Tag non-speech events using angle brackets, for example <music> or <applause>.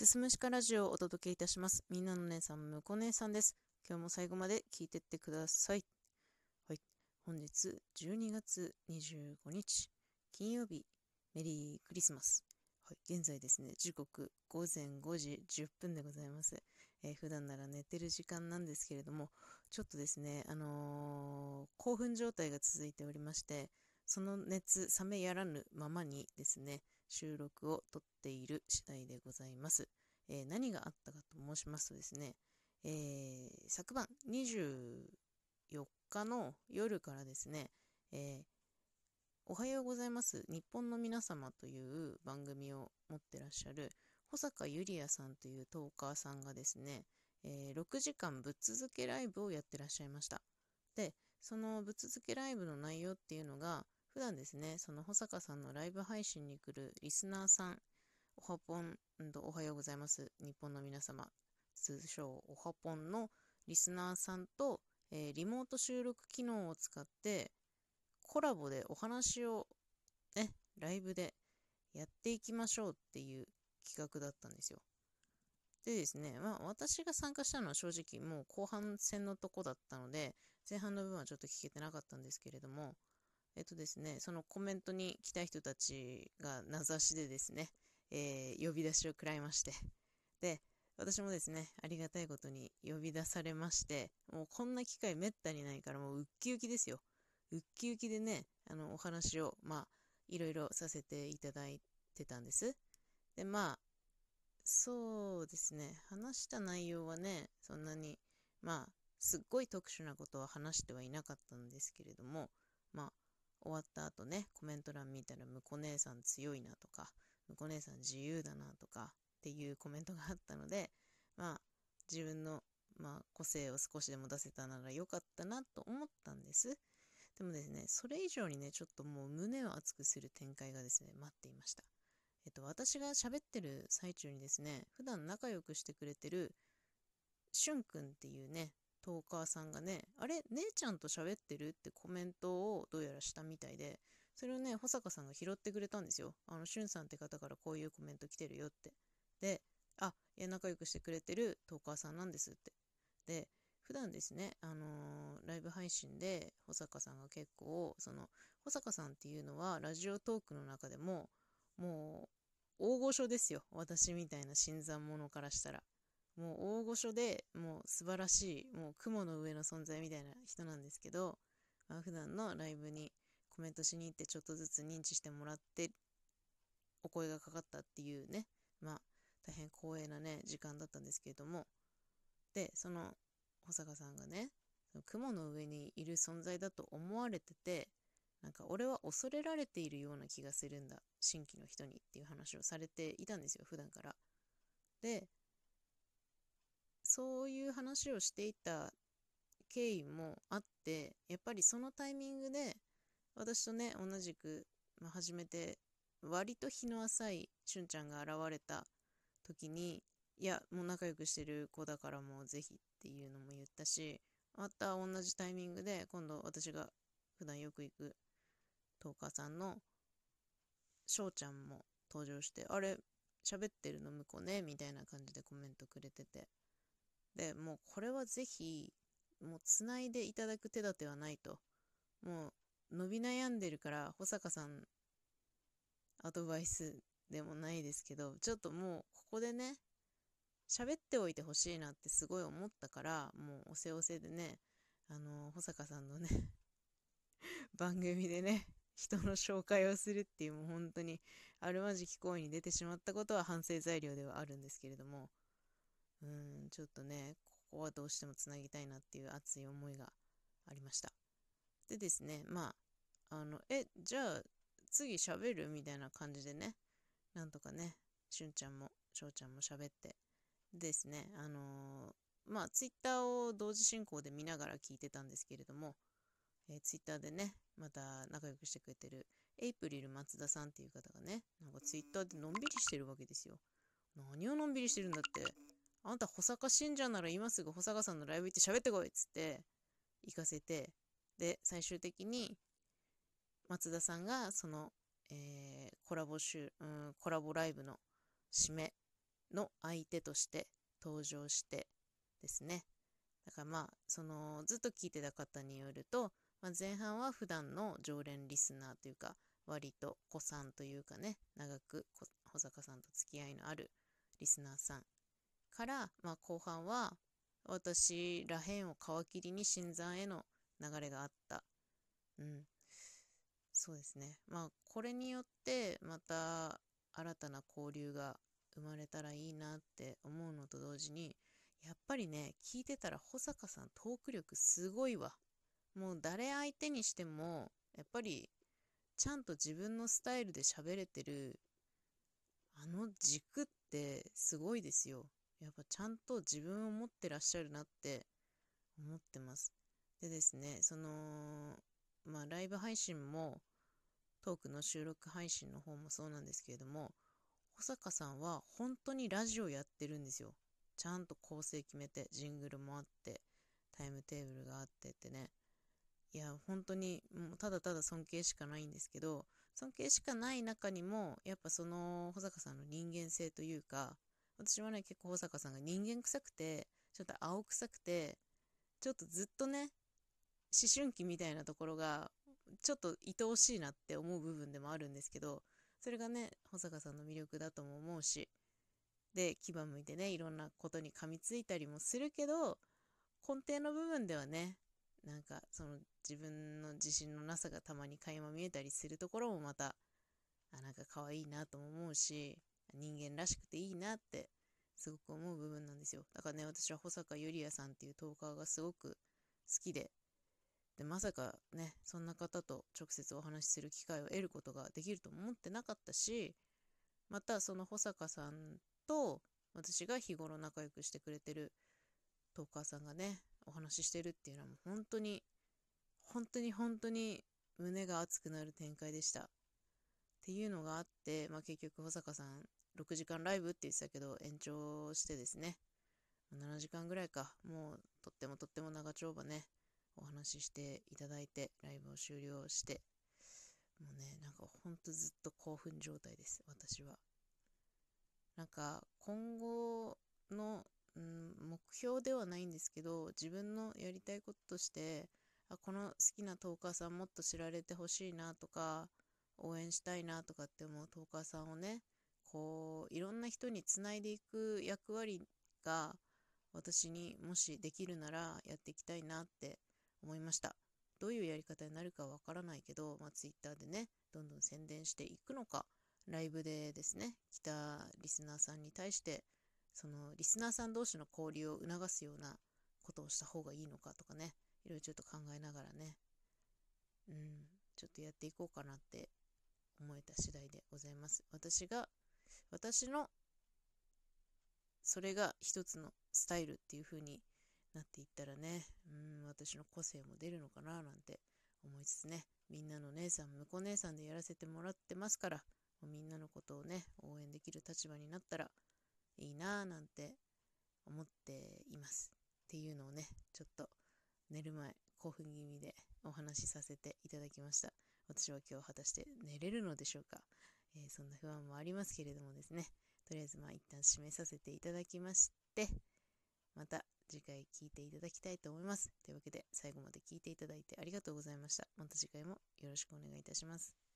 すすむしかラジオをお届けいたします。みんなの姉さん、むこ姉さんです。今日も最後まで聞いてってください。はい。本日12月25日、金曜日、メリークリスマス。はい。現在ですね、時刻午前5時10分でございます。えー、普段なら寝てる時間なんですけれども、ちょっとですね、あのー、興奮状態が続いておりまして、その熱冷めやらぬままにですね、収録をとっている次第でございます。えー、何があったかと申しますとですね、えー、昨晩24日の夜からですね、えー、おはようございます日本の皆様という番組を持ってらっしゃる保坂ゆりやさんというトーカーさんがですね、えー、6時間ぶっ続けライブをやってらっしゃいました。で、そのぶっ続けライブの内容っていうのが、普段ですね、その保坂さんのライブ配信に来るリスナーさん、おはぽん、おはようございます。日本の皆様、通称おはぽんのリスナーさんと、えー、リモート収録機能を使って、コラボでお話を、ね、ライブでやっていきましょうっていう企画だったんですよ。でですね、まあ私が参加したのは正直もう後半戦のとこだったので、前半の部分はちょっと聞けてなかったんですけれども、えっとですね、そのコメントに来た人たちが名指しでですね、えー、呼び出しを食らいまして、で、私もですね、ありがたいことに呼び出されまして、もうこんな機会めったにないからもうウッキウキですよ。ウッキウキでね、あの、お話を、まあ、いろいろさせていただいてたんです。で、まあ、そうですね、話した内容はね、そんなに、まあ、すっごい特殊なことは話してはいなかったんですけれども、まあ、終わった後ね、コメント欄見たら、むこ姉さん強いなとか、むこ姉さん自由だなとかっていうコメントがあったので、まあ、自分の、まあ、個性を少しでも出せたならよかったなと思ったんです。でもですね、それ以上にね、ちょっともう胸を熱くする展開がですね、待っていました。えっと、私が喋ってる最中にですね、普段仲良くしてくれてる、しゅんくんっていうね、トーカーさんがね、あれ、姉ちゃんと喋ってるってコメントをどうやらしたみたいで、それをね、保坂さんが拾ってくれたんですよ。あの、しゅんさんって方からこういうコメント来てるよって。で、あ、いや、仲良くしてくれてるトーカーさんなんですって。で、普段ですね、あのー、ライブ配信で保坂さんが結構、その、保坂さんっていうのは、ラジオトークの中でも、もう、大御所ですよ。私みたいな新参者からしたら。もう大御所でもう素晴らしい、もう雲の上の存在みたいな人なんですけど、まあ、普段のライブにコメントしに行ってちょっとずつ認知してもらってお声がかかったっていうね、まあ大変光栄なね、時間だったんですけれども、で、その保坂さんがね、雲の上にいる存在だと思われてて、なんか俺は恐れられているような気がするんだ、新規の人にっていう話をされていたんですよ、普段から。で、そういう話をしていた経緯もあって、やっぱりそのタイミングで、私とね、同じく、まあ、初めて、割と日の浅いしゅんちゃんが現れた時に、いや、もう仲良くしてる子だからもうぜひっていうのも言ったし、また同じタイミングで、今度私が普段よく行くトーカーさんの翔ちゃんも登場して、あれ、喋ってるの向こうねみたいな感じでコメントくれてて。で、もうこれはぜひ、もう繋いでいただく手立てはないと。もう伸び悩んでるから、保坂さん、アドバイスでもないですけど、ちょっともうここでね、喋っておいてほしいなってすごい思ったから、もうおせおせでね、あの、保坂さんのね <laughs> 番組でね、人の紹介をするっていうもう本当にあるまじき行為に出てしまったことは反省材料ではあるんですけれども、うん、ちょっとね、ここはどうしてもつなぎたいなっていう熱い思いがありました。でですね、まあ、あの、え、じゃあ、次喋るみたいな感じでね、なんとかね、しゅんちゃんも、しょうちゃんも喋って、ですね、あのー、まあ、ツイッターを同時進行で見ながら聞いてたんですけれども、えー、ツイッターでね、また仲良くしてくれてる、エイプリル松田さんっていう方がね、なんかツイッターでのんびりしてるわけですよ。何をのんびりしてるんだって。あんた保坂信者なら今すぐ保坂さんのライブ行って喋ってこいっつって行かせて、で、最終的に松田さんがその、えー、コラボ集、うん、コラボライブの締めの相手として登場してですね。だからまあ、その、ずっと聞いてた方によると、まあ、前半は普段の常連リスナーというか、割と子さんというかね、長く保坂さんと付き合いのあるリスナーさんから、まあ、後半は私らへんを皮切りに新山への流れがあった。うん。そうですね。まあ、これによって、また新たな交流が生まれたらいいなって思うのと同時に、やっぱりね、聞いてたら保坂さんトーク力すごいわ。もう誰相手にしても、やっぱりちゃんと自分のスタイルで喋れてる、あの軸ってすごいですよ。やっぱちゃんと自分を持ってらっしゃるなって思ってます。でですね、その、まあライブ配信もトークの収録配信の方もそうなんですけれども、保坂さんは本当にラジオやってるんですよ。ちゃんと構成決めて、ジングルもあって、タイムテーブルがあってってね。いや、本当に、もうただただ尊敬しかないんですけど、尊敬しかない中にも、やっぱその保坂さんの人間性というか、私はね、結構保坂さんが人間臭くて、ちょっと青臭くて、ちょっとずっとね、思春期みたいなところが、ちょっと愛おしいなって思う部分でもあるんですけど、それがね、保坂さんの魅力だとも思うし、で、牙向いてね、いろんなことに噛みついたりもするけど、根底の部分ではね、なんかその自分の自信のなさがたまに垣間見えたりするところもまた、あ、なんか可愛いなとも思うし、人間らしくていいなってすごく思う部分なんですよ。だからね、私は保坂ゆりやさんっていうトーカーがすごく好きで、で、まさかね、そんな方と直接お話しする機会を得ることができると思ってなかったし、またその保坂さんと私が日頃仲良くしてくれてるトーカーさんがね、お話ししてるっていうのはもう本当に、本当に本当に胸が熱くなる展開でした。っていうのがあって、まあ、結局保坂さん6時間ライブって言ってたけど延長してですね、7時間ぐらいか、もうとってもとっても長丁場ね、お話ししていただいて、ライブを終了して、もうね、なんかほんとずっと興奮状態です、私は。なんか今後の、うん、目標ではないんですけど、自分のやりたいこととして、あこの好きなトーカーさんもっと知られてほしいなとか、応援したいなとかって思うトーカーさんをね、こう、いろんな人につないでいく役割が私にもしできるならやっていきたいなって思いました。どういうやり方になるかわからないけど、まあ、Twitter でね、どんどん宣伝していくのか、ライブでですね、来たリスナーさんに対して、そのリスナーさん同士の交流を促すようなことをした方がいいのかとかね、いろいろちょっと考えながらね、うん、ちょっとやっていこうかなって思えた次第でございます。私が、私の、それが一つのスタイルっていう風になっていったらね、うん、私の個性も出るのかななんて思いつつね、みんなの姉さん、婿姉さんでやらせてもらってますから、みんなのことをね、応援できる立場になったらいいなぁなんて思っています。っていうのをね、ちょっと寝る前、興奮気味でお話しさせていただきました。私は今日果たして寝れるのでしょうか、えー、そんな不安もありますけれどもですね、とりあえずまあ一旦締めさせていただきまして、また次回聞いていただきたいと思います。というわけで最後まで聞いていただいてありがとうございました。また次回もよろしくお願いいたします。